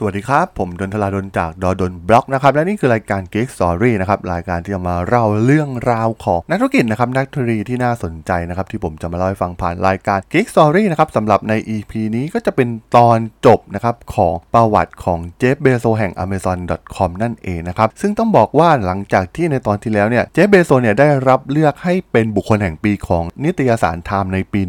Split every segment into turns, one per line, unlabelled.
สวัสดีครับ ผมดนทลาดนจากดอดนบล็อกนะครับและนี่คือรายการ Geek Story นะครับรายการที่จะมาเล่าเรื่องราวของนักธุรกิจนะครับนักธุรกิจที่น่าสนใจนะครับที่ผมจะมาเล่าให้ฟังผ่านรายการ Geek Story นะครับสำหรับใน EP นี้ก็จะเป็นตอนจบนะครับของประวัติของเจฟเบโซแห่ง Amazon.com นั่นเองนะครับซึ่งต้องบอกว่าหลังจากที่ในตอนที่แล้วเนี่ยเจฟเบโซเนี่ยได้รับเลือกให้เป็นบุคคลแห่งปีของนิตยสารไทม์ในปี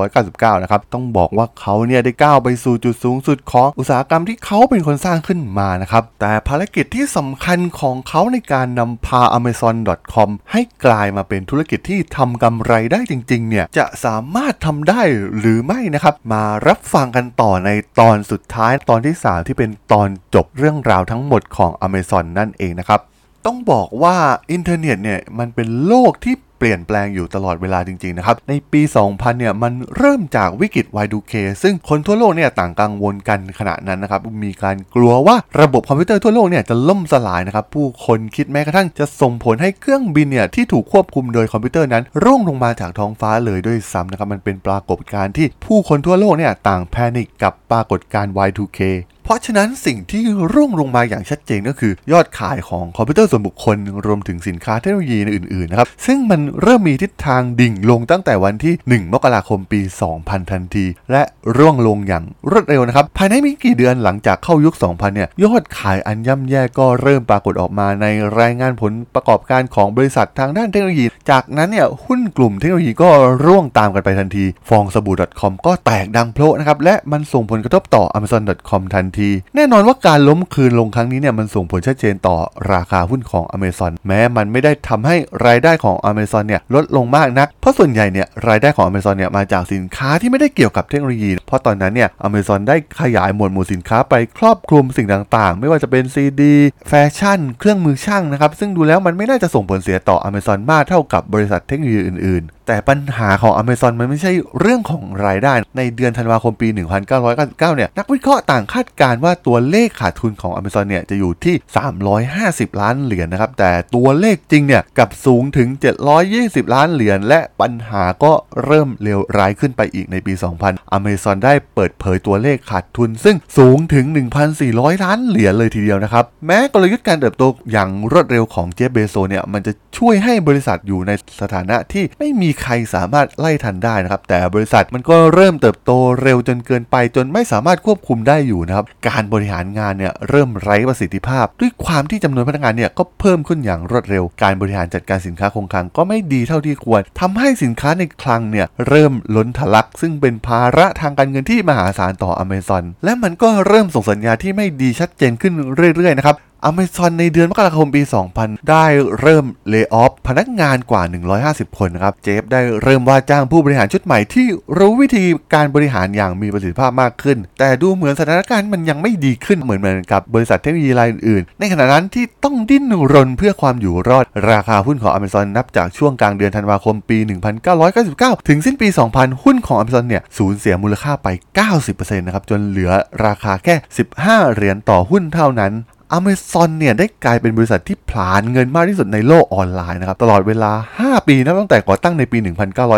1999 นะครับต้องบอกว่าเขาเนี่ยได้ก้าวไปสู่จุดสูงสุดของอุตสาหกรรมที่เขาเป็นคนสร้างขึ้นมานะครับ แต่ภารกิจที่สำคัญของเขาในการนำพา Amazon.com ให้กลายมาเป็นธุรกิจที่ทำกำไรได้จริงๆ เนี่ยจะสามารถทำได้หรือไม่นะครับ มารับฟังกันต่อในตอนสุดท้ายตอนที่ 3 ที่เป็นตอนจบเรื่องราวทั้งหมดของ Amazon นั่นเองนะครับต้องบอกว่าอินเทอร์เน็ตเนี่ยมันเป็นโลกที่ ปลี่ยนแปลงอยู่ตลอดเวลาจริงๆนะครับ ในปี 2000 เนี่ย มันเริ่มจากวิกฤต Y2K ซึ่งคนทั่วโลกเนี่ยต่างกังวลกันขณะนั้นนะครับ มีการกลัวว่าระบบคอมพิวเตอร์ทั่วโลกเนี่ยจะล่มสลายนะครับ ผู้คนคิดแม้กระทั่งจะส่งผลให้เครื่องบินเนี่ยที่ถูกควบคุมโดยคอมพิวเตอร์นั้น ร่วงลงมาจากท้องฟ้าเลยด้วยซ้ำนะครับ มันเป็นปรากฏการณ์ที่ผู้คนทั่วโลกเนี่ยต่าง panic กับปรากฏการณ์ Y2K เพราะฉะนั้นสิ่งที่ร่วงลงมาอย่างชัดเจนก็คือยอดขายของคอมพิวเตอร์ส่วนบุคคล รวมถึงสินค้าเทคโนโลยีอื่นๆนะครับซึ่งมันเริ่มมีทิศทางดิ่งลงตั้งแต่วันที่ 1 มกราคมปี 2000 ทันที และร่วงลงอย่างรวดเร็วนะครับภายในไม่กี่เดือนหลังจากเข้ายุค 2000 เนี่ยยอดขายอันย่ำแย่ก็เริ่มปรากฏออกมาในรายงานผลประกอบการของบริษัททางด้านเทคโนโลยี จากนั้นเนี่ยหุ้นกลุ่มเทคโนโลยีก็ร่วงตามกันไปทันทีฟองสบู่ .com ก็แตกดังโพะนะครับและมันส่งผลกระทบต่อ amazon.com ทันที แน่นอนว่าการล้มคืนลงครั้งนี้เนี่ยมันส่งผลชัดเจนต่อราคาหุ้นของ Amazon แม้มันไม่ได้ทำให้รายได้ของ Amazon เนี่ยลดลงมากนัก เพราะส่วนใหญ่เนี่ยรายได้ของ Amazon เนี่ยมาจากสินค้าที่ไม่ได้เกี่ยวกับเทคโนโลยี เพราะตอนนั้นเนี่ย Amazon ได้ขยายหมวดหมู่สินค้าไปครอบคลุมสิ่งต่างๆ ไม่ว่าจะเป็น CD แฟชั่น เครื่องมือช่างนะครับ ซึ่งดูแล้วมันไม่น่าจะส่งผลเสียต่อ Amazon มากเท่ากับบริษัทเทคโนโลยีอื่นๆแต่ปัญหาของ Amazon มันไม่ใช่เรื่องของรายได้ ในเดือนธันวาคมปี 1999 เนี่ย นักวิเคราะห์ต่างคาดการณ์ว่าตัวเลขขาดทุนของ Amazon เนี่ยจะอยู่ที่ 350 ล้านเหรียญนะครับ แต่ตัวเลขจริงเนี่ยกับสูงถึง 720 ล้านเหรียญและปัญหาก็เริ่มเลวร้ายขึ้นไปอีกในปี 2000 Amazon ได้เปิดเผยตัวเลขขาดทุน ซึ่งสูงถึง 1,400 ล้านเหรียญเลยทีเดียวนะครับ แม้กลยุทธ์การเติบโตอย่างรวดเร็วของเจฟเบโซเนี่ยมันจะช่วยให้บริษัทอยู่ในสถานะที่ไม่มีใครสามารถไล่ทันได้นะครับ แต่บริษัทมันก็เริ่มเติบโตเร็วจนเกินไป จนไม่สามารถควบคุมได้อยู่นะครับ การบริหารงานเนี่ยเริ่มไร้ประสิทธิภาพ ด้วยความที่จำนวนพนักงานเนี่ยก็เพิ่มขึ้นอย่างรวดเร็ว การบริหารจัดการสินค้าคงคลังก็ไม่ดีเท่าที่ควรทำให้สินค้าในคลังเนี่ยเริ่มล้นทะลัก ซึ่งเป็นภาระทางการเงินที่มหาศาลต่อ Amazon และมันก็เริ่มส่งสัญญาณที่ไม่ดีชัดเจนขึ้นเรื่อยๆนะครับ Amazon ในเดือนมกราคมปี 2000 ได้เริ่มเลิกออฟพนักงานกว่า 150 คนนะครับ เจฟได้เริ่มว่าจ้างผู้บริหารชุดใหม่ที่รู้วิธีการบริหารอย่างมีประสิทธิภาพมากขึ้น แต่ดูเหมือนสถานการณ์มันยังไม่ดีขึ้นเหมือนเหมือนกับบริษัทเทคโนโลยีรายอื่นๆในขณะนั้นที่ต้องดิ้นรนเพื่อความอยู่รอด ราคาหุ้นของ Amazon นับจากช่วงกลางเดือนธันวาคมปี 1999 ถึงสิ้นปี 2000 หุ้นของ Amazon เนี่ยสูญเสียมูลค่าไป 90%นะครับจนเหลือราคาแค่ 15 เหรียญต่อหุ้นเท่านั้น Amazon เนี่ยได้กลายเป็นบริษัทที่ผลาญเงินมากที่สุดในโลกออนไลน์นะครับตลอดเวลา 5 ปีนะตั้งแต่ก่อตั้งในปี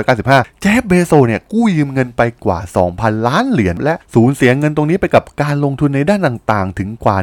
1995เจฟเบโซเนี่ยกู้ยืมเงินไปกว่า 2,000 ล้านเหรียญและสูญเสียเงินตรงนี้ไปกับการลงทุนในด้านต่างๆ ถึงกว่า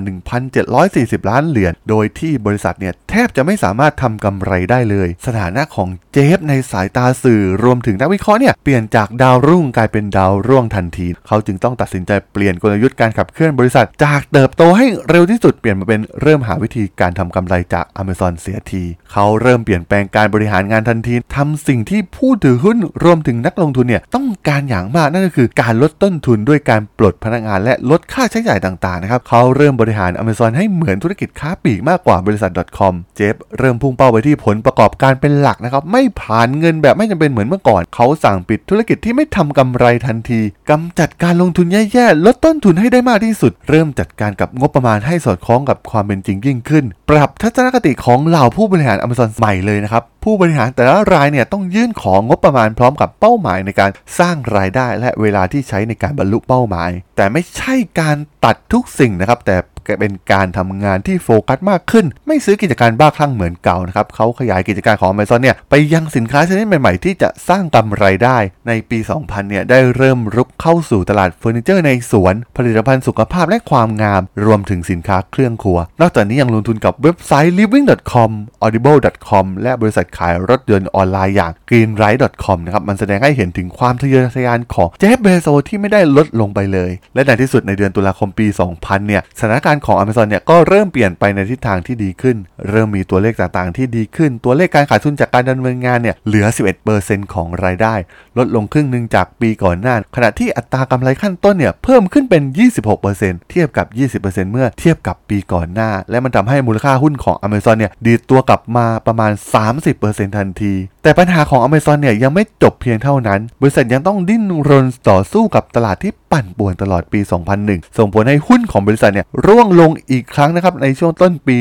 1,740 ล้านเหรียญโดยที่บริษัทเนี่ย แทบจะไม่สามารถทำกำไรได้เลย สถานะของเจฟในสายตาสื่อรวมถึงนักวิเคราะห์เนี่ยเปลี่ยนจากดาวรุ่งกลายเป็นดาวร่วงทันที เขาจึงต้องตัดสินใจเปลี่ยนกลยุทธ์การขับเคลื่อนบริษัท จากเติบโตให้เร็วที่สุดเปลี่ยนมาเป็นเริ่มหาวิธีการทำกำไรจาก Amazon เสียที เขาเริ่มเปลี่ยนแปลงการบริหารงานทันทีทำสิ่งที่ผู้ถือหุ้นรวมถึงนักลงทุนเนี่ยต้องการอย่างมากนั่นก็คือการลดต้นทุนด้วยการปลดพนักงาน และลดค่าใช้จ่ายต่างๆนะครับเขาเริ่มบริหาร Amazon ให้เหมือนธุรกิจค้าปลีกมากกว่าบริษัท .com เจฟเริ่มพุ่งเป้าไปที่ผลประกอบการเป็นหลักนะครับ ไม่ผ่านเงินแบบไม่จำเป็นเหมือนเมื่อก่อน เขาสั่งปิดธุรกิจที่ไม่ทำกำไรทันทีกำจัดการลงทุนแย่ๆ ลดต้นทุนให้ได้มากที่สุด เริ่มจัดการกับงบประมาณให้สอดคล้องกับความเป็นจริงยิ่งขึ้น ปรับทัศนคติของเหล่าผู้บริหาร Amazon ใหม่เลยนะครับ ผู้บริหารแต่ละรายเนี่ยต้องยื่นของงบประมาณพร้อมกับเป้าหมายในการสร้างรายได้และเวลาที่ใช้ในการบรรลุเป้าหมาย แต่ไม่ใช่การตัดทุกสิ่งนะครับแต่ เป็นการทำงานที่โฟกัสมากขึ้น ไม่ซื้อกิจการบ้าคลั่งเหมือนเก่านะครับเขาขยายกิจการของ Amazon เนี่ยไปยังสินค้าชนิดใหม่ๆ ที่จะสร้างกำไรได้ ในปี 2000 เนี่ยได้เริ่มรุกเข้าสู่ตลาดเฟอร์นิเจอร์ในสวน ผลิตภัณฑ์สุขภาพและความงาม รวมถึงสินค้าเครื่องครัว นอกจากนี้ยังลงทุนกับเว็บไซต์ living.com audible.com และบริษัทขายรถยนต์ออนไลน์อย่าง greenlight.com นะครับมันแสดงให้เห็นถึงความทะเยอทะยานของเจฟเบโซสที่ไม่ได้ลดลงไปเลย และในที่สุดในเดือนตุลาคมปี 2000 เนี่ยสถานการณ์ของ Amazon เนี่ยก็เริ่มเปลี่ยนไปในทิศทางที่ดีขึ้น เริ่มมีตัวเลขต่างๆ ที่ดีขึ้น ตัวเลขการขาดทุนจากการดำเนินงานเนี่ยเหลือ 11%ของรายได้ ลดลงครึ่งหนึ่งจากปีก่อนหน้า ขณะที่อัตรากำไรขั้นต้นเนี่ยเพิ่มขึ้นเป็น 26%เทียบกับ 20%เมื่อเทียบกับปีก่อนหน้า และมันทำให้มูลค่าหุ้นของ Amazon เนี่ยดีดตัวกลับมาประมาณ 30%ทันที แต่ปัญหาของ Amazon เนี่ยยังไม่จบเพียงเท่านั้น บริษัทยังต้องดิ้นรนต่อสู้กับตลาดที่ ปั่นป่วนตลอดปี 2001 ส่งผลให้หุ้นของบริษัทเนี่ยร่วงลงอีกครั้งนะครับในช่วงต้นปี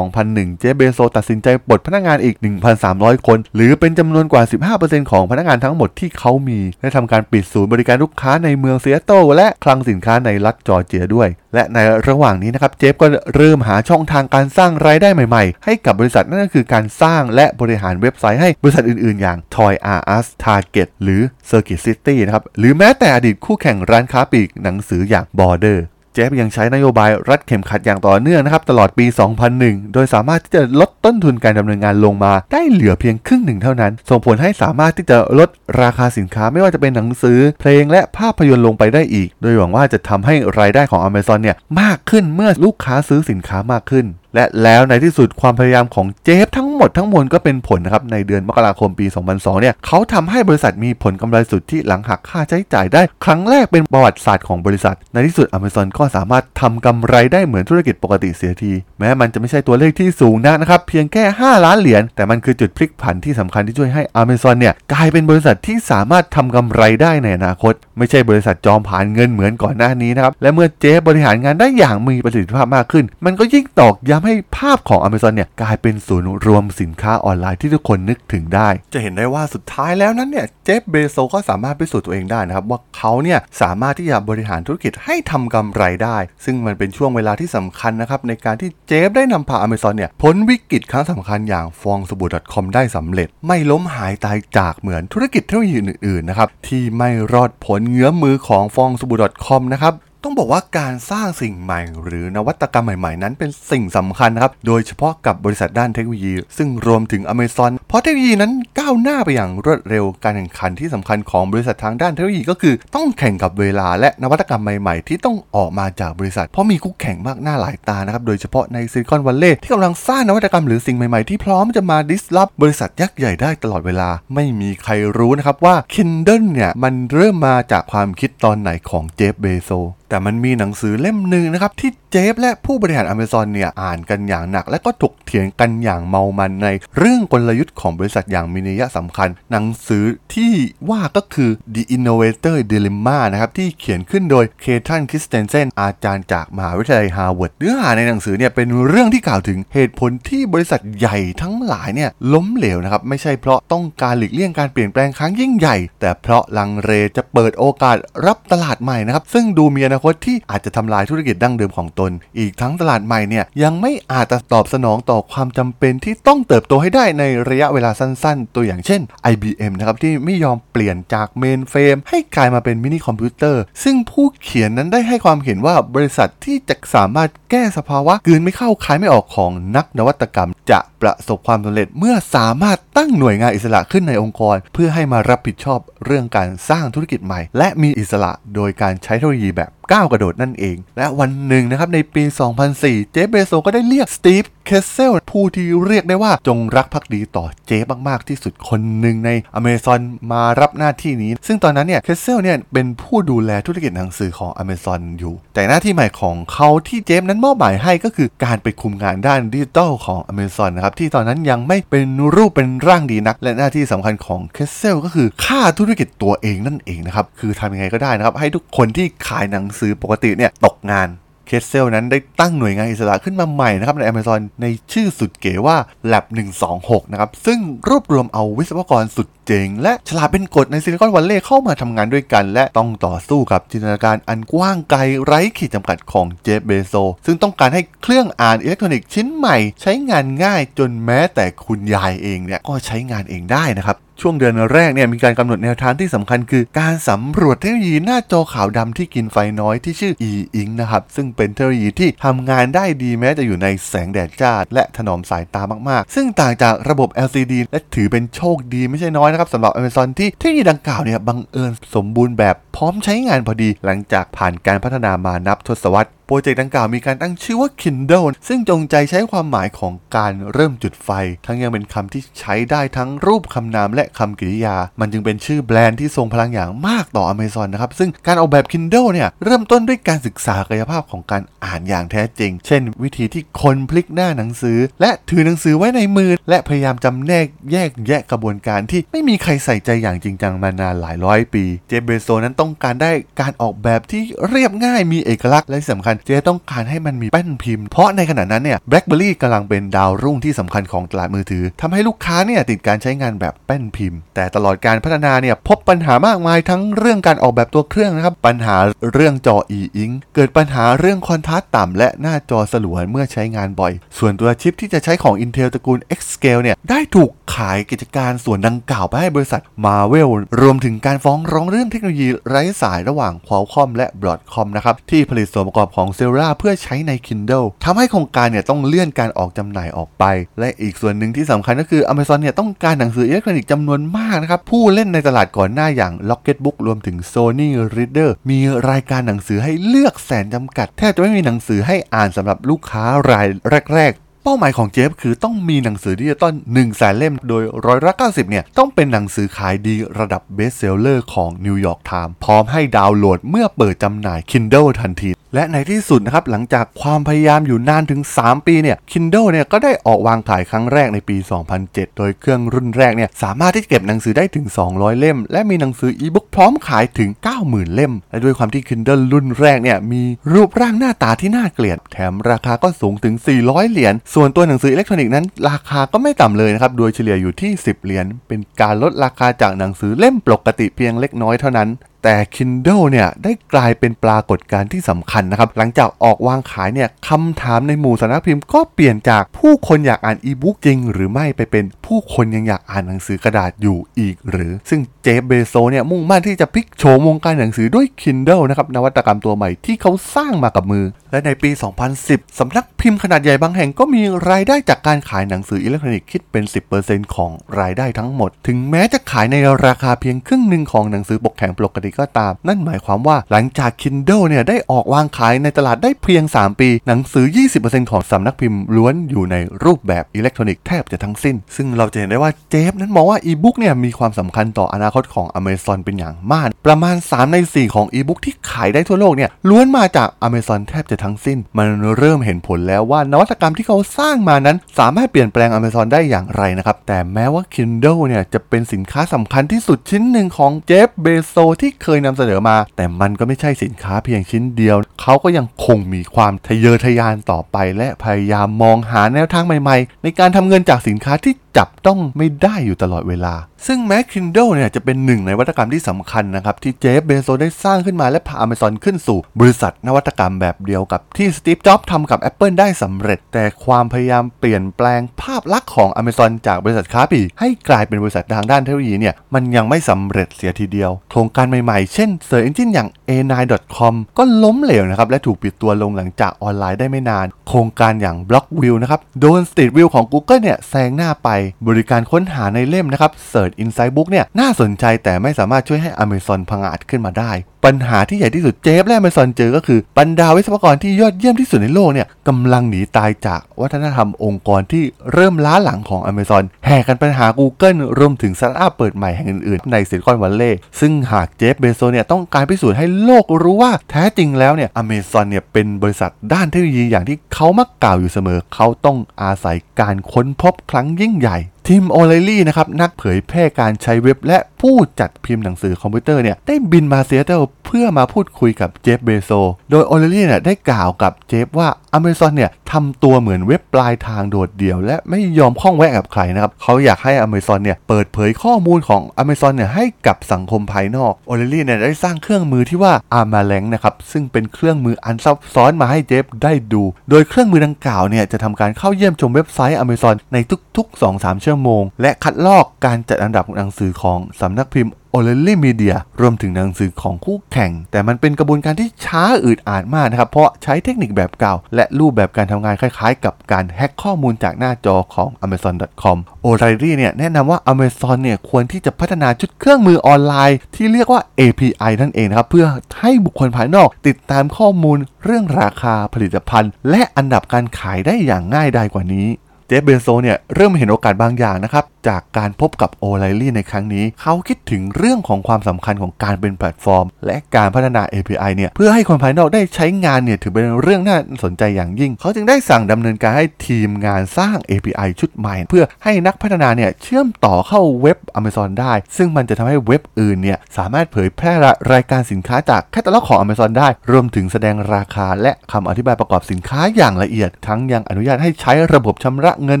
2001 เจฟเบโซตัดสินใจปลดพนักงานอีก 1,300 คน หรือเป็นจำนวนกว่า 15%ของพนักงานทั้งหมดที่เขามีและทำการปิดศูนย์บริการลูกค้าในเมืองเซียโตและคลังสินค้าในรัฐจอร์เจียด้วย และในระหว่างนี้นะครับเจฟก็เริ่มหาช่องทางการสร้างรายได้ใหม่ๆ ให้กับบริษัทนั่นก็คือการสร้างและบริหารเว็บไซต์ให้บริษัทอื่นๆ อย่าง Toy R Us Target หรือ Circuit City นะครับหรือแม้แต่อดีตคู่แข่งร้านค้าปลีกหนังสืออย่าง Border เจฟยังใช้นโยบายรัดเข็มขัดอย่างต่อเนื่องนะครับ ตลอดปี 2001 โดยสามารถที่จะลดต้นทุนการดำเนินงานลงมา ได้เหลือเพียงครึ่งหนึ่งเท่านั้น ส่งผลให้สามารถที่จะลดราคาสินค้าไม่ว่าจะเป็นหนังสือ เพลงและภาพยนตร์ลงไปได้อีก โดยหวังว่าจะทำให้รายได้ของ Amazon เนี่ยมากขึ้นเมื่อลูกค้าซื้อสินค้ามากขึ้น และแล้วในที่สุดความพยายามของเจฟทั้งหมดทั้งมวลก็เป็นผลนะครับ ในเดือนมกราคมปี 2002 เนี่ยเขาทำให้บริษัทมีผลกำไรสุดทธิหลังหักค่าใช้จ่ายได้ ครั้งแรกเป็นประวัติศาสตร์ของบริษัท ในที่สุด Amazon ก็สามารถทำกำไรได้เหมือนธุรกิจปกติเสียที แม้มันจะไม่ใช่ตัวเลขที่สูงนักนะครับ เพียงแค่ 5 ล้านเหรียญแต่มันคือจุดพลิกผันที่สำคัญที่ช่วยให้ Amazon เนี่ยกลายเป็นบริษัทที่สามารถทำกำไรได้ในอนาคต ไม่ใช่บริษัทจอมผ่านเงินเหมือนก่อนหน้านี้นะครับและเมื่อเจฟบริหารงานได้อย่างมีประสิทธิภาพมากขึ้น มันก็ยิ่งตอกย้ำให้ภาพของ Amazon เนี่ยกลายเป็นศูนย์รวมสินค้าออนไลน์ที่ทุกคนนึกถึงได้ จะเห็นได้ว่าสุดท้ายแล้วนั้นเนี่ยเจฟเบโซก็สามารถพิสูจน์ตัวเองได้นะครับ ว่าเขาเนี่ยสามารถที่จะบริหารธุรกิจให้ทำกำไรได้ ซึ่งมันเป็นช่วงเวลาที่สำคัญนะครับในการที่เจฟได้นำพา Amazon เนี่ยพ้นวิกฤตครั้งสำคัญอย่างฟองสบู่ .com ได้สำเร็จ ไม่ล้มหายตายจากเหมือนธุรกิจเทคโนโลยีอื่นๆนะครับที่ไม่รอดพ้นเงื้อมมือของฟองสบู่ .com นะครับ ต้องบอกว่าการสร้างสิ่งใหม่ หรือนวัตกรรมใหม่ๆ นั้นเป็นสิ่งสำคัญครับ โดยเฉพาะกับบริษัทด้านเทคโนโลยี ซึ่งรวมถึง Amazon เพราะเทคโนโลยีนั้นก้าวหน้าไปอย่างรวดเร็วการแข่งขันที่สำคัญของบริษัททางด้านเทคโนโลยีก็คือ ต้องแข่งกับเวลาและนวัตกรรมใหม่ๆ ที่ต้องออกมาจากบริษัท เพราะมีคู่แข่งมากหน้าหลายตานะครับโดยเฉพาะในซิลิคอนวัลเลย์ที่กำลังสร้างนวัตกรรมหรือสิ่งใหม่ๆที่พร้อมจะมา disrupt บริษัทยักษ์ใหญ่ได้ตลอดเวลา ไม่มีใครรู้นะครับว่า Kindle เนี่ยมันเริ่มมาจากความคิดตอนไหนของเจฟเบโซสแต่มันมีหนังสือเล่มหนึ่งนะครับ ที่เจฟและผู้บริหาร Amazon เนี่ย อ่านกันอย่างหนัก และก็ถกเถียงกันอย่างเมามันในเรื่องกลยุทธ์ของบริษัทอย่างมีนัยสำคัญ หนังสือที่ว่าก็คือ The Innovator Dilemma นะครับ ที่เขียนขึ้นโดยเคลตันคริสเตนเซนอาจารย์จากมหาวิทยาลัยฮาร์วาร์ดเนื้อหาในหนังสือเนี่ยเป็นเรื่องที่กล่าวถึงเหตุผลที่บริษัทใหญ่ทั้งหลายเนี่ยล้มเหลวนะครับไม่ใช่เพราะต้องการหลีกเลี่ยงการเปลี่ยนแปลงครั้งยิ่งใหญ่ แต่เพราะลังเลจะเปิดโอกาสรับตลาดใหม่นะครับซึ่งดูมีอนาคตที่อาจจะทำลายธุรกิจดั้งเดิมของตน อีกทั้งตลาดใหม่เนี่ยยังไม่อาจจะตอบสนองต่อความจำเป็นที่ต้องเติบโตให้ได้ในระยะเวลาสั้นๆ ตัวอย่างเช่น IBM นะครับที่ไม่ยอมเปลี่ยนจากเมนเฟรมให้กลายมาเป็นมินิคอมพิวเตอร์ ซึ่งผู้เขียนนั้นได้ให้ความเห็นว่าบริษัทที่จะสามารถแก้สภาวะกืนไม่เข้าคายไม่ออกของนักนวัตกรรม จะประสบความสำเร็จเมื่อสามารถตั้งหน่วยงานอิสระขึ้นในองค์กร เพื่อให้มารับผิดชอบเรื่องการสร้างธุรกิจใหม่ และมีอิสระโดยการใช้เทคโนโลยีแบบก้าวกระโดดนั่นเอง และวันหนึ่งนะครับในปี 2004 เจฟเบโซสก็ได้เรียกสตีฟเคสเซลผู้ที่เรียกได้ว่าจงรักภักดีต่อเจฟมากๆที่สุดคนหนึ่งในอเมซอนมารับหน้าที่นี้ ซึ่งตอนนั้นเนี่ยเคสเซลเนี่ยเป็นผู้ดูแลธุรกิจหนังสือของอเมซอนอยู่ แต่หน้าที่ใหม่ของเขาที่เจฟนั้นมอบหมายให้ก็คือการไปคุมงานด้านดิจิตอลของอเมซอนนะครับที่ตอนนั้นยังไม่เป็นรูปเป็นร่างดีนัก และหน้าที่สำคัญของเคสเซลก็คือฆ่าธุรกิจตัวเองนั่นเองนะครับคือทำยังไงก็ได้นะครับให้ทุกคนที่ขายหนังสือปกติเนี่ยตกงานเคสเซลนั้นได้ตั้งหน่วยงานอิสระขึ้นมาใหม่นะครับใน Amazon ในชื่อสุดเก๋ว่า Lab 126 นะครับ ซึ่งรวบรวมเอาวิศวกรสุดเจ๋งและฉลาดเป็นกรดในซิลิคอนวัลเลย์เข้ามาทำงานด้วยกัน และต้องต่อสู้กับจินตนาการอันกว้างไกลไร้ขีดจำกัดของเจฟเบโซส ซึ่งต้องการให้เครื่องอ่านอิเล็กทรอนิกส์ชิ้นใหม่ ใช้งานง่ายจนแม้แต่คุณยายเองเนี่ยก็ใช้งานเองได้นะครับ ช่วงเดือนแรกเนี่ยมีการกำหนดแนวทางที่สำคัญคือ การสำรวจเทคโนโลยีหน้าจอขาวดำที่กินไฟน้อยที่ชื่อ e-ink นะครับ ซึ่งเป็นเทคโนโลยีที่ทำงานได้ดีแม้จะอยู่ในแสงแดดจ้าและถนอมสายตามากๆ ซึ่งต่างจากระบบ LCD และถือเป็นโชคดีไม่ใช่น้อยนะครับสำหรับ Amazon ที่เทคโนโลยีดังกล่าวเนี่ยบังเอิญสมบูรณ์แบบพร้อมใช้งานพอดี หลังจากผ่านการพัฒนามานับทศวรรษ โปรเจกต์ดังกล่าวมีการตั้งชื่อว่า Kindle ซึ่งจงใจใช้ความหมายของการเริ่มจุดไฟ ทั้งยังเป็นคำที่ใช้ได้ทั้งรูปคำนามและคำกริยา มันจึงเป็นชื่อแบรนด์ที่ทรงพลังอย่างมากต่อ Amazon นะครับ ซึ่งการออกแบบ Kindle เนี่ยเริ่มต้นด้วยการศึกษากายภาพของการอ่านอย่างแท้จริง เช่น วิธีที่คนพลิกหน้าหนังสือ และถือหนังสือไว้ในมือ และพยายามจำแนกแยกแยะกระบวนการที่ไม่มีใครใส่ใจอย่างจริงจังมานานหลายร้อยปี เจเบโซนั้นต้องการได้การออกแบบที่เรียบง่ายมีเอกลักษณ์และที่สำคัญเจต้องการให้มันมีแป้นพิมพ์ เพราะในขณะนั้นเนี่ย BlackBerry กำลังเป็นดาวรุ่งที่สำคัญของตลาดมือถือทำให้ลูกค้าเนี่ยติดการใช้งานแบบแป้นพิมพ์ แต่ตลอดการพัฒนาเนี่ยพบปัญหามากมายทั้งเรื่องการออกแบบตัวเครื่องนะครับ ปัญหาเรื่องจอ e-ink เกิดปัญหาเรื่องคอนทราสต์ต่ำและหน้าจอสลัวเมื่อใช้งานบ่อย ส่วนตัวชิปที่จะใช้ของ Intel ตระกูล X-Scale เนี่ยได้ถูกขายกิจการส่วนดังกล่าวไปให้บริษัท Marvel รวมถึงการฟ้องร้องเรื่องเทคโนโลยีไร้สายระหว่าง Qualcomm และ Broadcom นะครับที่ผลิตส่วนประกอบของ Cellular เพื่อใช้ใน Kindle ทำให้โครงการเนี่ยต้องเลื่อนการออกจำหน่ายออกไป และอีกส่วนหนึ่งที่สำคัญก็คือ Amazon เนี่ยต้องการหนังสืออิเล็กทรอนิกส์จำนวนมากนะครับ ผู้เล่นในตลาดก่อนหน้าอย่าง Rocketbook รวมถึง Sony Reader มีรายการหนังสือให้เลือกแสนจำกัด แทบจะไม่มีหนังสือให้อ่านสำหรับลูกค้ารายแรกๆเป้าหมายของเจฟคือต้องมีหนังสือดิจิตอล1แสนเล่ม โดยร้อยละ90 เนี่ย ต้องเป็นหนังสือขายดีระดับ best seller ของ New York Times พร้อมให้ดาวน์โหลดเมื่อเปิดจำหน่าย Kindle ทันที และในที่สุดนะครับหลังจากความพยายามอยู่นานถึง 3 ปีเนี่ย Kindle เนี่ยก็ได้ออกวางขายครั้งแรกในปี 2007 โดยเครื่องรุ่นแรกเนี่ยสามารถที่เก็บหนังสือได้ถึง 200 เล่ม และมีหนังสืออีบุ๊กพร้อมขายถึง 90,000 เล่ม และด้วยความที่ Kindle รุ่นแรกเนี่ยมีรูปร่างหน้าตาที่น่าเกลียด แถมราคาก็สูงถึง 400 เหรียญ ส่วนตัวหนังสืออิเล็กทรอนิกส์นั้น ราคาก็ไม่ต่ำเลยนะครับ โดยเฉลี่ยอยู่ที่ 10 เหรียญ เป็นการลดราคาจากหนังสือเล่มปกติเพียงเล็กน้อยเท่านั้นแต่ Kindle เนี่ยได้กลายเป็นปรากฏการณ์ที่สำคัญนะครับ หลังจากออกวางขายเนี่ยคำถามในหมู่สำนักพิมพ์ก็เปลี่ยนจากผู้คนอยากอ่านอีบุ๊กจริง หรือไม่ไปเป็นผู้คนยังอยากอ่านหนังสือกระดาษอยู่อีก หรือ ซึ่งเจฟเบโซสเนี่ยมุ่งมั่นที่จะพลิกโฉมวงการหนังสือด้วย Kindle นะครับนวัตกรรมตัวใหม่ที่เขาสร้างมากับมือ และในปี 2010 สำนักพิมพ์ขนาดใหญ่บางแห่งก็มีรายได้จากการขายหนังสืออิเล็กทรอนิกส์คิดเป็น 10%ของรายได้ทั้งหมด ถึงแม้จะขายในราคาเพียงครึ่งหนึ่งของหนังสือปกแข็งปกติก็ตาม นั่นหมายความว่าหลังจาก Kindle เนี่ยได้ออกวางขายในตลาดได้เพียง 3 ปี หนังสือ 20%ของสำนักพิมพ์ล้วนอยู่ในรูปแบบอิเล็กทรอนิกส์แทบจะทั้งสิ้น ซึ่งเราจะเห็นได้ว่าเจฟนั้นมองว่าอีบุ๊กเนี่ยมีความสำคัญต่ออนาคตของ Amazon เป็นอย่างมาก ประมาณ 3 ใน 4 ของอีบุ๊กที่ขายได้ทั่วโลกเนี่ยล้วนมาจาก Amazon แทบจะทั้งสิ้น มันเริ่มเห็นผลแล้วว่านวัตกรรมที่เขาสร้างมานั้น สามารถเปลี่ยนแปลง Amazon ได้อย่างไรนะครับแต่แม้ว่า Kindle เนี่ยจะเป็นสินค้าสำคัญที่สุดชิ้นหนึ่งของเจฟเบโซที่เคยนำเสนอมา แต่มันก็ไม่ใช่สินค้าเพียงชิ้นเดียว เขาก็ยังคงมีความทะเยอทะยานต่อไป และพยายามมองหาแนวทางใหม่ ๆ ในการทำเงินจากสินค้าที่จับต้องไม่ได้อยู่ตลอดเวลา ซึ่งแม้ Kindle เนี่ยจะเป็นหนึ่งในวัตกรรมที่สำคัญนะครับ ที่เจฟเบโซได้สร้างขึ้นมาและพา Amazon ขึ้นสู่บริษัทนวัตกรรมแบบเดียวกับที่สตีฟจ็อบส์ทำกับ Apple ได้สำเร็จ แต่ความพยายามเปลี่ยนแปลงภาพลักษณ์ของ Amazon จากบริษัทค้าปลีกให้กลายเป็นบริษัททางด้านเทคโนโลยีเนี่ยมันยังไม่สำเร็จเสียทีเดียว โครงการใหม่ๆ เช่น Search Engine อย่าง a9.com ก็ล้มเหลวนะครับและถูกปิดตัวลงหลังจากออนไลน์ได้ไม่นาน โครงการอย่าง Blockview นะครับโดน Street View ของ Google เนี่ยแซงหน้าไป บริการค้นหาในเล่มนะครับ Search Inside Book เนี่ยน่าสนใจแต่ไม่สามารถช่วยให้ Amazon พังอาจขึ้นมาได้ปัญหาที่ใหญ่ที่สุดเจฟและ Amazon เจอก็คือบรรดาวิศวกรที่ยอดเยี่ยมที่สุดในโลกเนี่ยกำลังหนีตายจากวัฒนธรรมองค์กรที่เริ่มล้าหลังของ Amazon แห่กันไปหา Google รวมถึงสตาร์ทอัพเปิดใหม่แห่งอื่นๆ ในซิลิคอนวัลเลย์ซึ่งหากเจฟเบโซเนี่ยต้องการพิสูจน์ให้โลกรู้ว่าแท้จริงแล้วเนี่ย Amazon เนี่ยเป็นบริษัทด้านเทคโนโลยีอย่างที่เขามักกล่าวอยู่เสมอ เขาต้องอาศัยการค้นพบครั้งยิ่งใหญ่ทิมโอไรลีย์นะครับนักเผยแพร่การใช้เว็บและผู้จัดพิมพ์หนังสือคอมพิวเตอร์เนี่ยได้บินมาซีแอตเทิลเพื่อมาพูดคุยกับเจฟเบโซ โดยโอไรลีย์เนี่ยได้กล่าวกับเจฟว่า Amazon เนี่ยทำตัวเหมือนเว็บปลายทางโดดเดี่ยว และไม่ยอมข้องแวะกับใครนะครับเขาอยากให้ Amazon เนี่ยเปิดเผยข้อมูลของ Amazon เนี่ยให้กับสังคมภายนอกโอไรลีย์เนี่ยได้สร้างเครื่องมือที่ว่า a r m a l e n นะครับซึ่งเป็นเครื่องมืออันซับซ้อนมาให้เจฟได้ดู โดยเครื่องมือดังกล่าวเนี่ยจะทำการเข้าเยี่ยมชมเว็บไซต์ Amazon ในทุกๆ 2-3 ชั่วโมง และคัดลอกการจัดอันดับหนังสือของสำนักพิมพ์ โอเลลี่มีเดียรวมถึงหนังสือของคู่แข่ง แต่มันเป็นกระบวนการที่ช้าอืดอาดมากนะครับ เพราะใช้เทคนิคแบบเก่า และรูปแบบการทำงานคล้ายๆ กับการแฮ็กข้อมูลจากหน้าจอของ amazon.com โอไ i ลี่เนี่ยแนะนำว่า Amazon เนี่ยควรที่จะพัฒนาชุดเครื่องมือออนไลน์ ที่เรียกว่า API นั่นเองนะครับ เพื่อให้บุคคลภายนอก ติดตามข้อมูล เรื่องราคาผลิตภัณฑ์ และอันดับการขายได้อย่างง่ายดายกว่านี้เจฟเบโซเนี่ยเริ่มเห็นโอกาสบางอย่างนะครับจากการพบกับโอไรลีย์ในครั้งนี้ เขาคิดถึงเรื่องของความสำคัญของการเป็นแพลตฟอร์ม และการพัฒนา API เนี่ย เพื่อให้คนภายนอกได้ใช้งานเนี่ย ถือเป็นเรื่องน่าสนใจอย่างยิ่ง เขาจึงได้สั่งดำเนินการให้ทีมงานสร้าง API ชุดใหม่ เพื่อให้นักพัฒนาเนี่ย เชื่อมต่อเข้าเว็บ Amazon ได้ ซึ่งมันจะทำให้เว็บอื่นเนี่ย สามารถเผยแพร่รายการสินค้าจากแคตตาล็อกของ Amazon ได้ รวมถึงแสดงราคา และคำอธิบายประกอบสินค้าอย่างละเอียด ทั้งยังอนุญาตให้ใช้ระบบชำระเงิน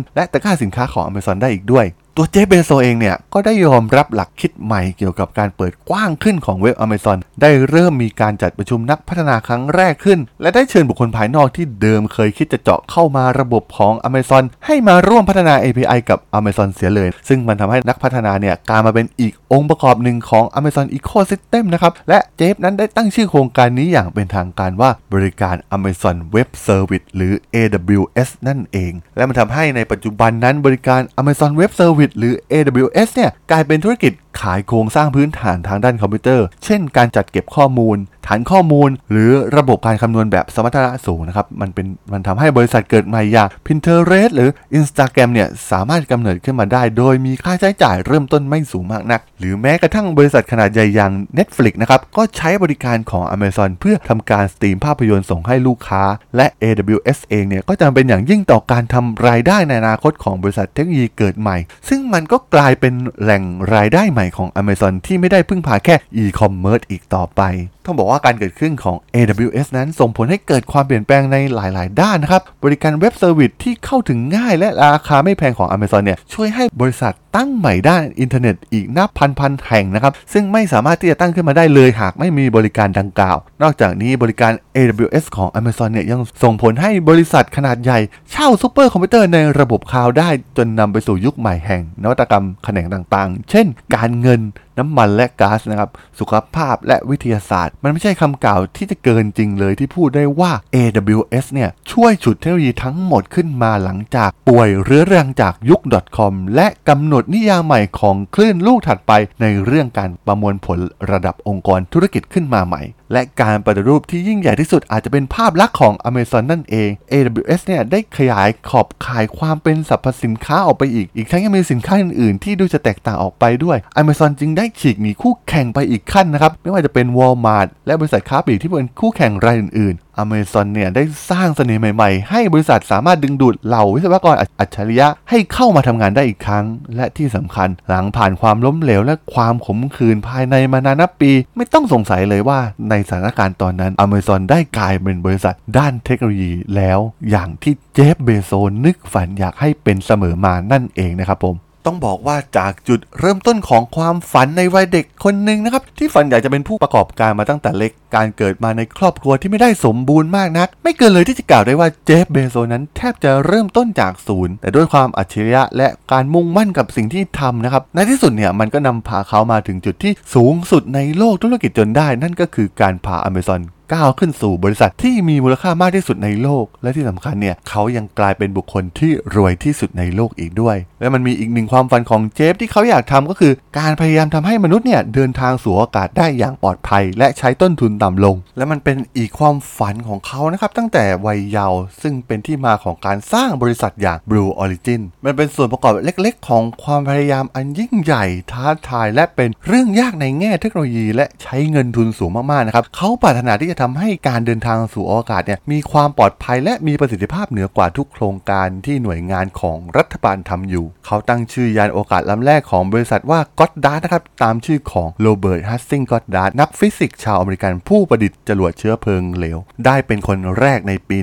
และตะกร้าสินค้าของ Amazon ได้อีกด้วยตัวเจฟเบโซเองเนี่ย ก็ได้ยอมรับหลักคิดใหม่เกี่ยวกับการเปิดกว้างขึ้นของเว็บ Amazon ได้เริ่มมีการจัดประชุมนักพัฒนาครั้งแรกขึ้น และได้เชิญบุคคลภายนอกที่เดิมเคยคิดจะเจาะเข้ามาระบบของ Amazon ให้มาร่วมพัฒนา API กับ Amazon เสียเลย ซึ่งมันทำให้นักพัฒนาเนี่ยกลายมาเป็นอีกองค์ประกอบหนึ่งของ Amazon Ecosystem นะครับ และเจฟนั้นได้ตั้งชื่อโครงการนี้อย่างเป็นทางการว่าบริการ Amazon Web Service หรือ AWS นั่นเอง และมันทำให้ในปัจจุบันนั้นบริการ Amazon Web Service หรือ AWS เนี่ยกลายเป็นธุรกิจขายโครงสร้างพื้นฐานทางด้านคอมพิวเตอร์ เช่น การจัดเก็บข้อมูล ฐานข้อมูล หรือระบบการคำนวณแบบสมรรถนะสูงนะครับ มันเป็นมันทำให้บริษัทเกิดใหม่อย่าง Pinterest หรือ Instagram เนี่ยสามารถกำเนิดขึ้นมาได้ โดยมีค่าใช้จ่ายเริ่มต้นไม่สูงมากนัก หรือแม้กระทั่งบริษัทขนาดใหญ่อย่าง Netflix นะครับก็ใช้บริการของ Amazon เพื่อทำการสตรีมภาพยนตร์ส่งให้ลูกค้า และ AWS เองเนี่ยก็จำเป็นอย่างยิ่งต่อการทำรายได้ในอนาคตของบริษัทเทคโนโลยีเกิดใหม่ ซึ่งมันก็กลายเป็นแหล่งรายได้ใหม่ของ Amazon ที่ไม่ได้พึ่งพาแค่ e-commerce อีกต่อไปต้องบอกว่าการเกิดขึ้นของ AWS นั้นส่งผลให้เกิดความเปลี่ยนแปลงในหลาย ๆ ด้านนะครับ บริการ web service ที่เข้าถึงง่ายและราคาไม่แพงของ Amazon เนี่ยช่วยให้บริษัทตั้งใหม่ด้านอินเทอร์เน็ตอีกนับพันๆแห่งนะครับ ซึ่งไม่สามารถที่จะตั้งขึ้นมาได้เลยหากไม่มีบริการดังกล่าว นอกจากนี้บริการ AWS ของ Amazon เนี่ยยังส่งผลให้บริษัทขนาดใหญ่ เช่าซูเปอร์คอมพิวเตอร์ในระบบคลาวด์ได้ จนนำไปสู่ยุคใหม่แห่ง นวัตกรรมแขนงต่าง ๆ เช่น การเงิน น้ำมันและก๊าซนะครับ สุขภาพและวิทยาศาสตร์ มันไม่ใช่คำกล่าวที่จะเกินจริงเลยที่พูดได้ว่า AWS เนี่ยช่วยฉุดเทคโนโลยีทั้งหมดขึ้นมาหลังจากป่วยเรื้อรังจากยุค .com และกำหนดนิยามใหม่ของคลื่นลูกถัดไปในเรื่องการประมวลผลระดับองค์กรธุรกิจขึ้นมาใหม่ และการปฏิรูปที่ยิ่งใหญ่ที่สุดอาจจะเป็นภาพลักษณ์ของ Amazon นั่นเอง AWS เนี่ยได้ขยายขอบข่ายความเป็นสรรพสินค้าออกไปอีก อีกทั้งยังมีสินค้าอื่นๆ ที่ดูจะแตกต่างออกไปด้วย Amazon จึงได้ฉีกหนีคู่แข่งไปอีกขั้นนะครับ ไม่ว่าจะเป็น Walmart และบริษัทค้าปลีกที่เป็นคู่แข่งรายอื่นๆ Amazon เนี่ยได้สร้างเสน่ห์ใหม่ๆ ให้บริษัทสามารถดึงดูดเหล่าวิศวกรอัจฉริยะให้เข้ามาทำงานได้อีกครั้ง และที่สำคัญหลังผ่านความล้มเหลวและความขมขื่นภายในมานานนับปี ไม่ต้องสงสัยเลยว่าในสถานการณ์ตอนนั้น Amazon ได้กลายเป็นบริษัทด้านเทคโนโลยีแล้วอย่างที่เจฟเบโซนึกฝันอยากให้เป็นเสมอมานั่นเองนะครับผม ต้องบอกว่าจากจุดเริ่มต้นของความฝันในวัยเด็กคนหนึ่งนะครับ ที่ฝันอยากจะเป็นผู้ประกอบการมาตั้งแต่เล็ก การเกิดมาในครอบครัวที่ไม่ได้สมบูรณ์มากนัก ไม่เกินเลยที่จะกล่าวได้ว่าเจฟเบโซนั้นแทบจะเริ่มต้นจากศูนย์ แต่ด้วยความอัจฉริยะและการมุ่งมั่นกับสิ่งที่ทำนะครับ ในที่สุดเนี่ยมันก็นำพาเขามาถึงจุดที่สูงสุดในโลกธุรกิจจนได้ นั่นก็คือการพา Amazon ก้าวขึ้นสู่บริษัทที่มีมูลค่ามากที่สุดในโลก และที่สำคัญเนี่ยเขายังกลายเป็นบุคคลที่รวยที่สุดในโลกอีกด้วย และมันมีอีกหนึ่งความฝันของเจฟที่เขาอยากทำก็คือ การพยายามทำให้มนุษย์เนี่ยเดินทางสู่อากาศได้อย่างปลอดภัย และใช้ต้นทุนต่ำลง และมันเป็นอีกความฝันของเขานะครับตั้งแต่วัยเยาว์ซึ่งเป็นที่มาของการสร้างบริษัทอย่าง Blue Origin มันเป็นส่วนประกอบเล็กๆ ของความพยายามอันยิ่งใหญ่ท้าทาย และเป็นเรื่องยากในแง่เทคโนโลยี และใช้เงินทุนสูงมากๆนะครับเขาปรารถนาที่จะทำให้การเดินทางสู่อวกาศเนี่ยมีความปลอดภัยและมีประสิทธิภาพเหนือกว่าทุกโครงการที่หน่วยงานของรัฐบาลทำอยู่ เขาตั้งชื่อยานอวกาศลำแรกของบริษัทว่าก็ d ดาร์นะครับ ตามชื่อของโรเบิร์ตฮัสซิงก็ d ดาร์นักฟิสิกส์ชาวอเมริกันผู้ประดิษฐ์จรวดเชื้อเพลิงเหลว ได้เป็นคนแรกในปี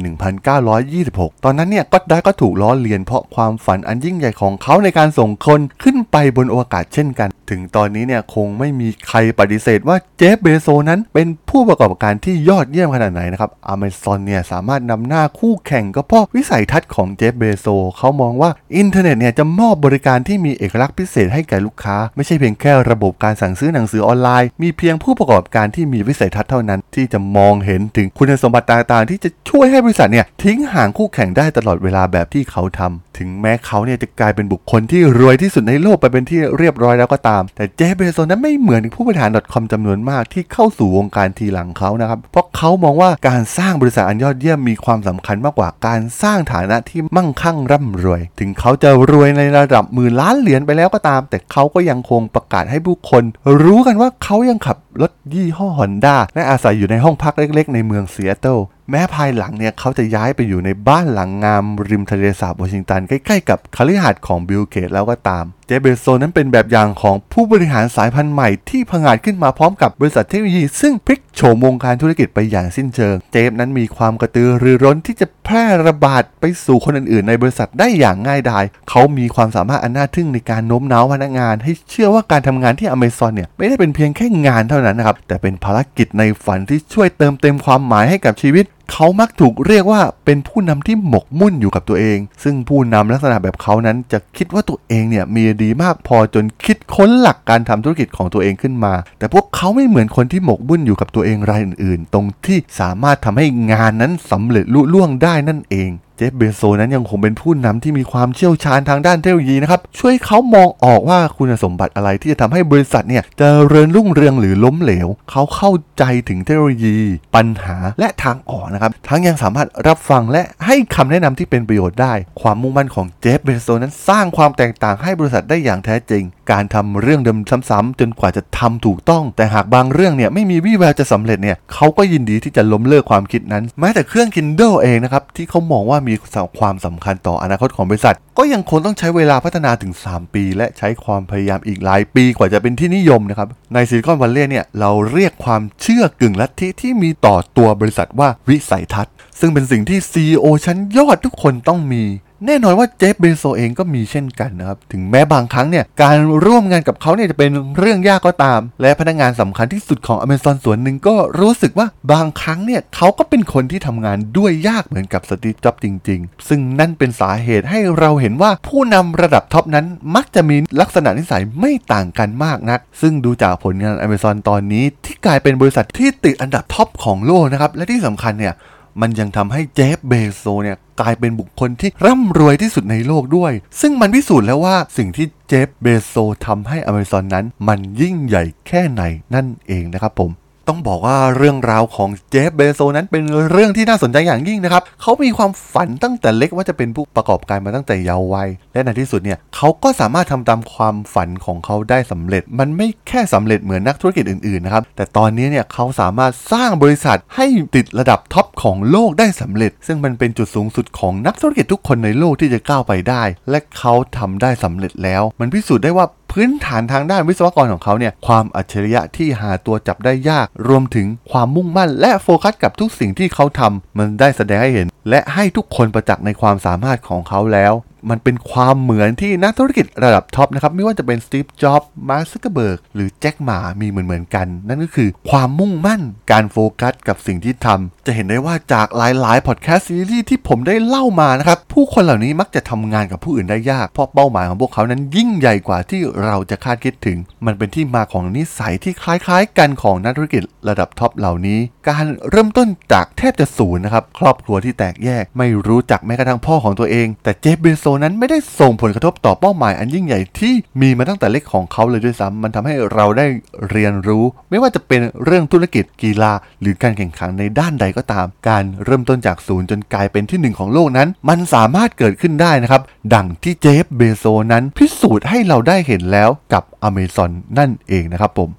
1926 ตอนนั้นเนี่ยก็ d ดาร์ก็ถูกล้อเลียนเพราะความฝันอันยิ่งใหญ่ของเขาในการส่งคนขึ้นไปบนอวกาศเช่นกัน ถึงตอนนี้เนี่ยคงไม่มีใครปฏิเสธว่าเจฟเบโซนั้นเป็นผู้ประกอบการที่ยอดเยี่ยมขนาดไหนนะครับอเมซอนเนี่ยสามารถนำหน้าคู่แข่งก็เพราะวิสัยทัศน์ของเจฟเบโซเขามองว่าอินเทอร์เน็ตเนี่ยจะมอบบริการที่มีเอกลักษณ์พิเศษให้แก่ลูกค้า ไม่ใช่เพียงแค่ระบบการสั่งซื้อหนังสือออนไลน์ มีเพียงผู้ประกอบการที่มีวิสัยทัศน์เท่านั้น ที่จะมองเห็นถึงคุณสมบัติต่างๆ ที่จะช่วยให้บริษัทเนี่ยทิ้งห่างคู่แข่งได้ตลอดเวลาแบบที่เขาทำถึงแม้เขาเนี่ยจะกลายเป็นบุคคลที่รวยที่สุดในโลกไปเป็นที่เรียบร้อยแล้วก็ตาม แต่เจฟเบโซนั้นไม่เหมือนผู้บริหาร .com จำนวนมากที่เข้าสู่วงการทีหลังเขานะครับ เพราะเขามองว่าการสร้างบริษัทอันยอดเยี่ยมมีความสำคัญมากกว่าการสร้างฐานะที่มั่งคั่งร่ำรวย ถึงเขาจะรวยในระดับหมื่นล้านเหรียญไปแล้วก็ตาม แต่เขาก็ยังคงประกาศให้ผู้คน รู้กันว่าเขายังขับรถยี่ห้อฮอนด้าและอาศัยอยู่ในห้องพักเล็ก ๆ ในเมืองซีแอตเทิล แม้ภายหลังเนี่ยเขาจะย้ายไปอยู่ในบ้านหลังงามริมทะเลสาบวอชิงตัน ใกล้ๆกับคฤหาสน์ของบิลเกตส์แล้วก็ตาม เจฟเบโซนั้นเป็นแบบอย่างของผู้บริหารสายพันธุ์ใหม่ที่ผงาดขึ้นมาพร้อมกับบริษัทเทคโนโลยี ซึ่งพลิกโฉมวงการธุรกิจไปอย่างสิ้นเชิง เจฟนั้นมีความกระตือรือร้นที่จะแพร่ระบาดไปสู่คนอื่นๆ ในบริษัทได้อย่างง่ายดาย เขามีความสามารถอันน่าทึ่งในการโน้มน้าวพนักงาน ให้เชื่อว่าการทำงานที่อเมซอนเนี่ยไม่ได้เป็นเพียงแค่งานเท่านั้นนะครับแต่เป็นภารกิจในฝันที่ช่วยเติมเต็มความหมายให้กับชีวิต เขามักถูกเรียกว่าเป็นผู้นำที่หมกมุ่นอยู่กับตัวเอง ซึ่งผู้นำลักษณะแบบเขานั้นจะคิดว่าตัวเองเนี่ยมีดีมากพอจนคิดค้นหลักการทำธุรกิจของตัวเองขึ้นมา แต่พวกเขาไม่เหมือนคนที่หมกมุ่นอยู่กับตัวเองรายอื่นๆ ตรงที่สามารถทำให้งานนั้นสำเร็จลุล่วงได้นั่นเอง เจฟเบโซนั้นยังคงเป็นผู้นำที่มีความเชี่ยวชาญทางด้านเทคโนโลยีนะครับ ช่วยเขามองออกว่าคุณสมบัติอะไรที่จะทำให้บริษัทเนี่ยจเจริญรุ่งเรืองหรือล้มเหลว เขาเข้าใจถึงเทคโนโลยี ปัญหาและทางออกนะครับ ทั้งยังสามารถรับฟังและให้คำแนะนำที่เป็นประโยชน์ได้ ความมุ่งมั่นของเจฟเบโซนั้นสร้างความแตกต่างให้บริษัทได้อย่างแท้จริง การทำเรื่องเดิมซ้ำๆจนกว่าจะทำถูกต้อง แต่หากบางเรื่องเนี่ยไม่มีวี่แววจะสำเร็จเนี่ยเขาก็ยินดีที่จะล้มเลิกความคิดนั้น แม้แต่เครื่อง Kindle เองนะครับที่เขามองว่ามีความสำคัญต่ออนาคตของบริษัท ก็ยังคงต้องใช้เวลาพัฒนาถึง 3 ปี และใช้ความพยายามอีกหลายปีกว่าจะเป็นที่นิยมนะครับในซิลิคอนวัลเลย์เนี่ยเราเรียกความเชื่อกึ่งลัทธิที่มีต่อตัวบริษัทว่าวิสัยทัศน์ ซึ่งเป็นสิ่งที่ CEO ชั้นยอดทุกคนต้องมี แน่นอนว่า Jeff Bezos เองก็มีเช่นกันนะครับถึงแม้บางครั้งเนี่ยการร่วมงานกับเขาเนี่ยจะเป็นเรื่องยากก็ตาม และพนักงานสำคัญที่สุดของ Amazon ส่วนหนึ่งก็รู้สึกว่าบางครั้งเนี่ยเขาก็เป็นคนที่ทำงานด้วยยากเหมือนกับสตีฟจ็อบส์จริง ๆ ซึ่งนั่นเป็นสาเหตุให้เราเห็นว่าผู้นำระดับท็อปนั้นมักจะมีลักษณะนิสัยไม่ต่างกันมากนัก ซึ่งดูจากผลงาน Amazon ตอนนี้ ที่กลายเป็นบริษัทที่ติดอันดับท็อปของโลกนะครับและที่สำคัญเนี่ย มันยังทำให้เจฟเบโซเนี่ยกลายเป็นบุคคลที่ร่ำรวยที่สุดในโลกด้วย ซึ่งมันพิสูจน์แล้วว่าสิ่งที่เจฟเบโซทำให้อเมซอนนั้น มันยิ่งใหญ่แค่ไหนนั่นเองนะครับผม ต้องบอกว่าเรื่องราวของเจฟเบโซนั้นเป็นเรื่องที่น่าสนใจอย่างยิ่งนะครับ เขามีความฝันตั้งแต่เล็กว่าจะเป็นผู้ประกอบการมาตั้งแต่เยาว์วัย และในที่สุดเนี่ยเขาก็สามารถทำตามความฝันของเขาได้สำเร็จ มันไม่แค่สำเร็จเหมือนนักธุรกิจอื่นๆนะครับ แต่ตอนนี้เนี่ยเขาสามารถสร้างบริษัทให้ติดระดับท็อปของโลกได้สำเร็จ ซึ่งมันเป็นจุดสูงสุดของนักธุรกิจทุกคนในโลกที่จะก้าวไปได้ และเขาทำได้สำเร็จแล้ว มันพิสูจน์ได้ว่า พื้นฐานทางด้านวิศวกรของเขาเนี่ยความอัจฉริยะที่หาตัวจับได้ยาก รวมถึงความมุ่งมั่น และโฟกัสกับทุกสิ่งที่เขาทำมันได้แสดงให้เห็น และให้ทุกคนประจักษ์ในความสามารถของเขาแล้ว มันเป็นความเหมือนที่นักธุรกิจระดับท็อปนะครับ ไม่ว่าจะเป็นสตีฟ จ็อบส์ มาร์ค ซักเกอร์เบิร์ก หรือแจ็ค หม่า มีเหมือนเหมือนกัน นั่นก็คือความมุ่งมั่น การโฟกัสกับสิ่งที่ทำจะเห็นได้ว่าจากหลายๆ พอดแคสต์ซีรีส์ที่ผมได้เล่ามานะครับ ผู้คนเหล่านี้มักจะทำงานกับผู้อื่นได้ยาก เพราะเป้าหมายของพวกเขานั้นยิ่งใหญ่กว่าที่เราจะคาดคิดถึง มันเป็นที่มาของนิสัยที่คล้ายๆ กันของนักธุรกิจระดับท็อปเหล่านี้ การเริ่มต้นจากแทบจะศูนย์นะครับ ครอบครัวที่แตกแยก ไม่รู้จักแม้กระทั่งพ่อของตัวเอง แต่ Jeff Bezos นั้นไม่ได้ส่งผลกระทบต่อเป้าหมายอันยิ่งใหญ่ที่มีมาตั้งแต่เล็กของเขาเลยด้วยซ้ำมันทำให้เราได้เรียนรู้ ไม่ว่าจะเป็นเรื่องธุรกิจกีฬา หรือการแข่งขันในด้านใดก็ตาม การเริ่มต้นจากศูนย์จนกลายเป็นที่หนึ่งของโลกนั้น มันสามารถเกิดขึ้นได้นะครับ ดังที่ Jeff Bezos นั้นพิสูจน์ให้เราได้เห็นแล้วกับ Amazon นั่นเองนะครับผม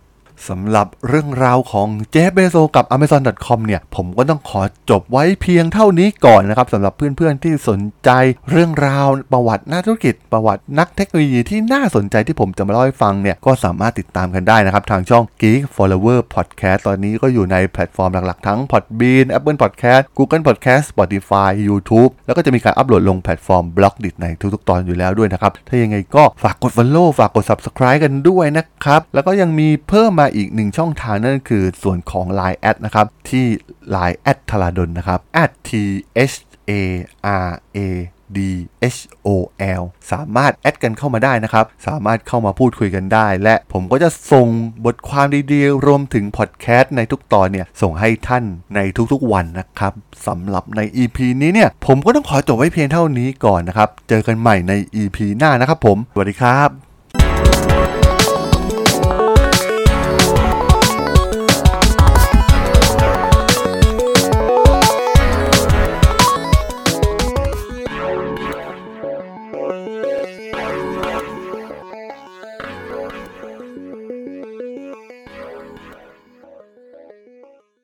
สำหรับเรื่องราวของ Jeff Bezos กับ Amazon.com เนี่ย ผมก็ต้องขอจบไว้เพียงเท่านี้ก่อนนะครับสำหรับเพื่อนๆที่สนใจเรื่องราวประวัตินักธุรกิจ ประวัตินักเทคโนโลยีที่น่าสนใจที่ผมจะมาเล่าให้ฟังเนี่ย ก็สามารถติดตามกันได้นะครับ ทางช่อง Geek Forever Podcast ตอนนี้ก็อยู่ในแพลตฟอร์มหลักๆ ทั้ง Podbean Apple Podcast Google Podcast Spotify YouTube แล้วก็จะมีการอัปโหลดลงแพลตฟอร์ม b l o g d i t ในทุกๆ ตอนอยู่แล้วด้วยนะครับถ้ายังไงก็ฝากกด Follow ฝากกด Subscribe กันด้วยนะครับแล้วก็ยังมีเพิ่มมาอีกหนึ่งช่องทางนั่นคือส่วนของ Line แอดนะครับ ที่ Line แอดทลาดนนะครับ t h a r a D H O L สามารถแอดกันเข้ามาได้นะครับ สามารถเข้ามาพูดคุยกันได้ และผมก็จะส่งบทความดีๆ รวมถึงพอดแคสต์ในทุกตอนเนี่ย ส่งให้ท่านในทุกๆวันนะครับสำหรับใน EP นี้เนี่ย ผมก็ต้องขอจบไว้เพียงเท่านี้ก่อนนะครับ เจอกันใหม่ใน EP หน้านะครับผม สวัสดีครับ